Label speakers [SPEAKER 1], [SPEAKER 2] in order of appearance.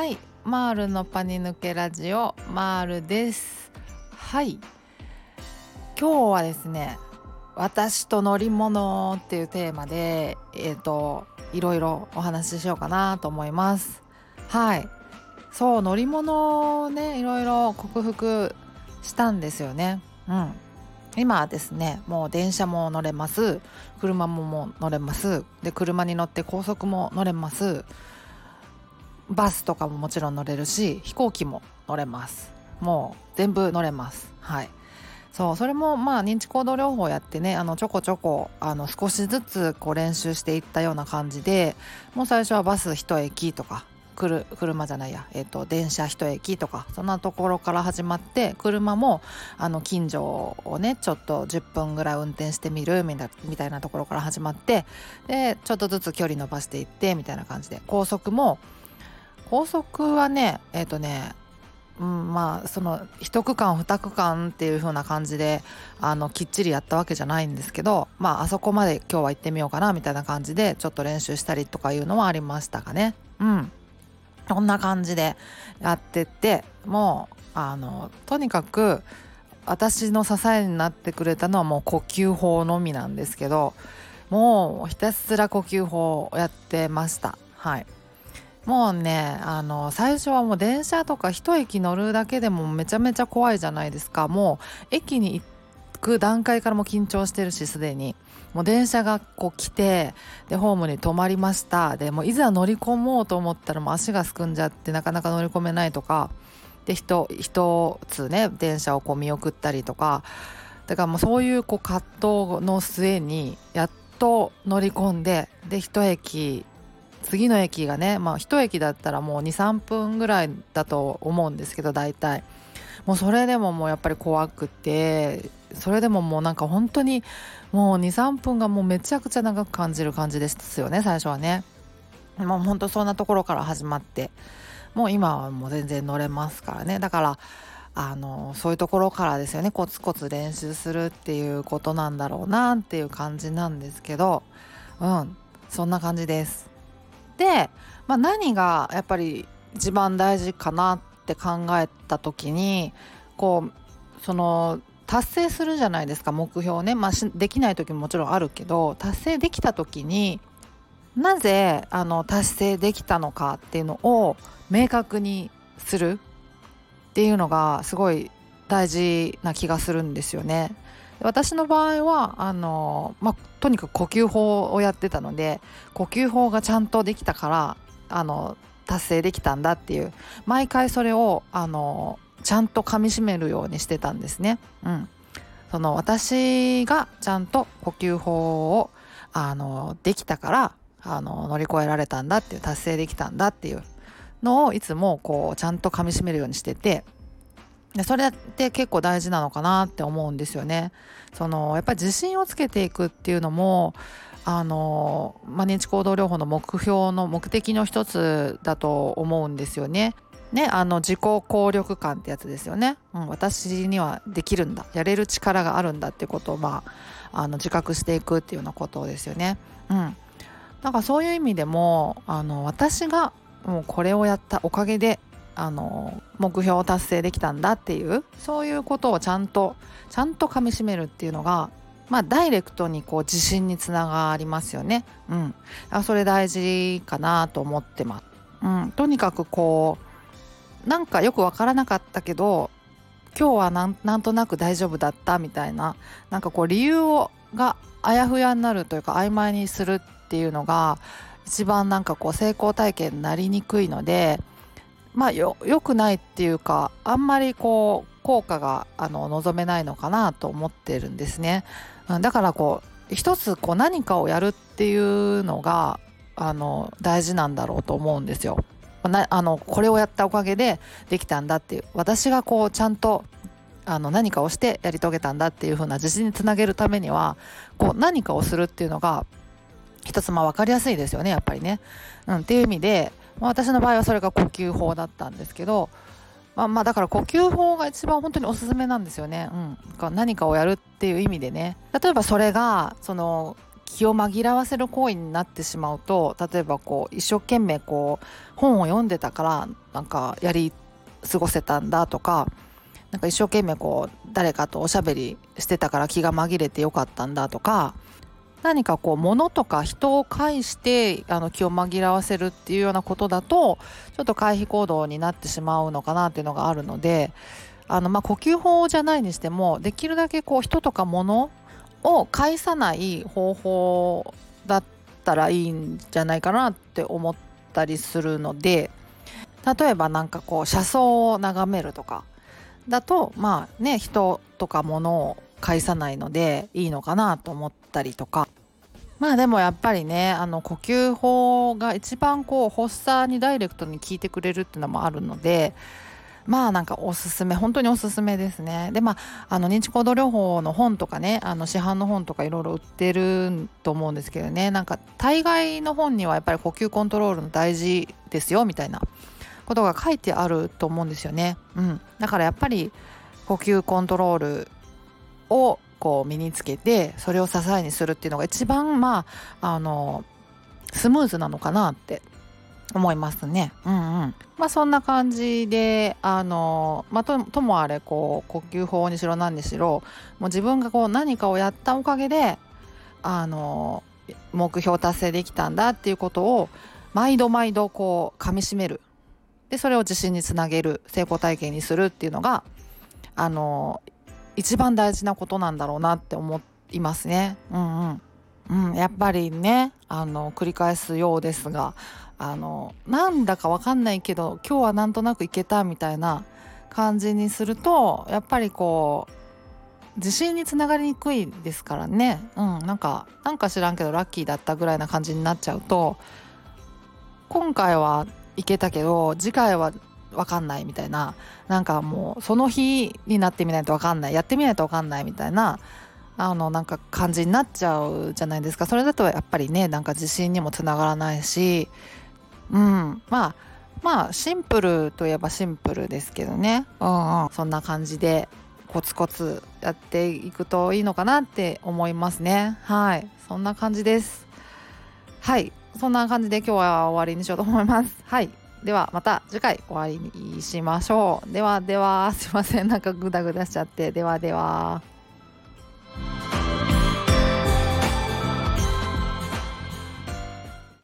[SPEAKER 1] はい。マールのパニ抜けラジオマールです。はい。今日はですね私と乗り物っていうテーマでえっ、ー、といろいろお話ししようかなと思います。はい。そう乗り物をねいろいろ克服したんですよね。うん。今はですねもう電車も乗れます。車もも乗れます。で車に乗って高速も乗れます。バスとかももちろん乗れるし飛行機も乗れます。もう全部乗れます。はい。そうそれもまあ認知行動療法やってねあのちょこちょこあの少しずつこう練習していったような感じでもう最初はバス1駅とか車じゃないや、えーと、電車1駅とかそんなところから始まって車もあの近所をねちょっと10分ぐらい運転してみるみたいなところから始まってでちょっとずつ距離伸ばしていってみたいな感じで。高速も高速はねえっ、ー、とねうん、まあその1区間2区間っていう風な感じであのきっちりやったわけじゃないんですけどまああそこまで今日は行ってみようかなみたいな感じでちょっと練習したりとかいうのはありましたかね。うん。こんな感じでやってってもうあのとにかく私の支えになってくれたのはもう呼吸法のみなんですけどもうひたすら呼吸法をやってました。はい。もうねあの最初はもう電車とか一駅乗るだけでもめちゃめちゃ怖いじゃないですか。もう駅に行く段階からも緊張してるしすでに。もう電車がこう来てでホームに止まりました。でもいざ乗り込もうと思ったらもう足がすくんじゃってなかなか乗り込めないとか。で人一つね電車をこう見送ったりとか。だからもうそういうこう葛藤の末にやっと乗り込んでで一駅次の駅がねまあ一駅だったらもう23分ぐらいだと思うんですけど大体。もうそれでももうやっぱり怖くてそれでももうなんか本当にもう23分がもうめちゃくちゃ長く感じる感じですよね最初はね。もう本当そんなところから始まって。もう今はもう全然乗れますからね。だからあのそういうところからですよね。コツコツ練習するっていうことなんだろうなっていう感じなんですけど。うんそんな感じです。で、まあ、何がやっぱり一番大事かなって考えた時にこうその達成するじゃないですか目標ね、まあ、できない時ももちろんあるけど達成できた時になぜあの達成できたのかっていうのを明確にするっていうのがすごい大事な気がするんですよね。私の場合はあの、まあ、とにかく呼吸法をやってたので呼吸法がちゃんとできたからあの達成できたんだっていう毎回それをあのちゃんと噛みしめるようにしてたんですね。うん、その私がちゃんと呼吸法をあのできたからあの乗り越えられたんだっていう達成できたんだっていうのをいつもこうちゃんと噛みしめるようにしててでそれって結構大事なのかなって思うんですよね。そのやっぱり自信をつけていくっていうのもあの、まあ、認知行動療法の目標の目的の一つだと思うんですよね。ね、あの自己効力感ってやつですよね、うん、私にはできるんだやれる力があるんだってことを、まあ、あの自覚していくっていうようなことですよね。うん、なんかそういう意味でもあの私がもうこれをやったおかげであの目標を達成できたんだっていうそういうことをちゃんとちゃんとかみしめるっていうのがまあダイレクトにこう自信につながりますよね。うん、あそれ大事かなと思ってます。うん、とにかくこうなんかよくわからなかったけど今日はなんなんとなく大丈夫だったみたいななんかこう理由をがあやふやになるというか曖昧にするっていうのが一番なんかこう成功体験になりにくいのでまあよよくないっていうかあんまりこう効果があの望めないのかなと思ってるんですね。うんだからこう一つこう何かをやるっていうのがあの大事なんだろうと思うんですよ。なあのこれをやったおかげでできたんだっていう私がこうちゃんとあの何かをしてやり遂げたんだっていう風な自信につなげるためにはこう何かをするっていうのが一つまあ分かりやすいですよねやっぱりね。うん、っていう意味で、まあ、私の場合はそれが呼吸法だったんですけど、まあ、まあだから呼吸法が一番本当におすすめなんですよね。うん、何かをやるっていう意味でね。例えばそれがその気を紛らわせる行為になってしまうと例えばこう一生懸命こう本を読んでたからなんかやり過ごせたんだとかなんか一生懸命こう誰かとおしゃべりしてたから気が紛れてよかったんだとか何かこう物とか人を介してあの気を紛らわせるっていうようなことだとちょっと回避行動になってしまうのかなっていうのがあるのであのまあ呼吸法じゃないにしてもできるだけこう人とか物を介さない方法だったらいいんじゃないかなって思ったりするので例えばなんかこう車窓を眺めるとかだとまあね人とか物を介さないのでいいのかなと思ったりとか。まあでもやっぱりねあの呼吸法が一番こう発作にダイレクトに効いてくれるっていうのもあるのでまあなんかおすすめ本当におすすめですね。でまああの認知行動療法の本とかねあの市販の本とかいろいろ売ってると思うんですけどね。なんか大概の本にはやっぱり呼吸コントロールの大事ですよみたいな。ことが書いてあると思うんですよね、うん、だからやっぱり呼吸コントロールをこう身につけてそれを支えにするっていうのが一番まああのスムーズなのかなって思いますね。うんうん。まあそんな感じであのまあとともあれこう呼吸法にしろ何にしろもう自分がこう何かをやったおかげであの目標達成できたんだっていうことを毎度毎度こう噛みしめるでそれを自信につなげる成功体験にするっていうのがあの一番大事なことなんだろうなって思いますね。うんうんうん、やっぱりねあの繰り返すようですがあのなんだかわかんないけど今日はなんとなくいけたみたいな感じにするとやっぱりこう自信につながりにくいですからねうんなんかなんか知らんけどラッキーだったぐらいな感じになっちゃうと今回はいけたけど次回は分かんないみたいな。なんかもうその日になってみないと分かんない。やってみないと分かんないみたいな。あのなんか感じになっちゃうじゃないですか。それだとやっぱりねなんか自信にもつながらないし。うん。まあまあシンプルといえばシンプルですけどね。うんうん。そんな感じでコツコツやっていくといいのかなって思いますね。はい。そんな感じです。はい。そんな感じで今日は終わりにしようと思います。はい。ではまた次回お会いしましょう。ではではすいません。なんかグダグダしちゃって。ではでは。